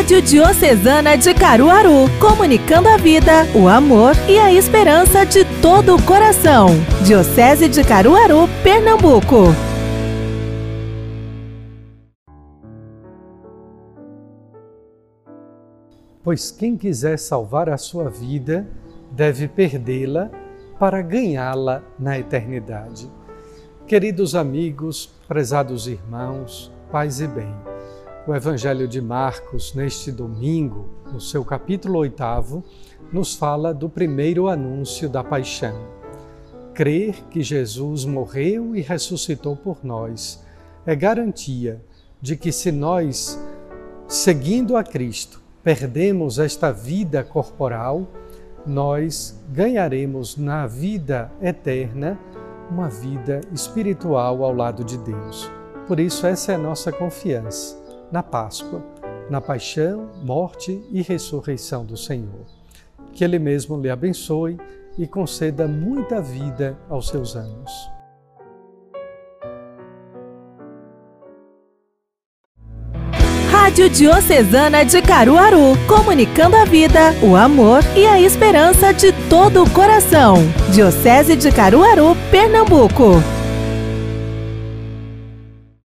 Rádio Diocesana de Caruaru, comunicando a vida, o amor e a esperança de todo o coração. Diocese de Caruaru, Pernambuco. Pois quem quiser salvar a sua vida deve perdê-la para ganhá-la na eternidade. Queridos amigos, prezados irmãos, paz e bem. O Evangelho de Marcos, neste domingo, no seu capítulo oitavo, nos fala do primeiro anúncio da paixão. Crer que Jesus morreu e ressuscitou por nós é garantia de que, se nós, seguindo a Cristo, perdemos esta vida corporal, nós ganharemos na vida eterna uma vida espiritual ao lado de Deus. Por isso, essa é a nossa confiança na Páscoa, na paixão, morte e ressurreição do Senhor. Que Ele mesmo lhe abençoe e conceda muita vida aos seus anos. Rádio Diocesana de Caruaru, comunicando a vida, o amor e a esperança de todo o coração. Diocese de Caruaru, Pernambuco.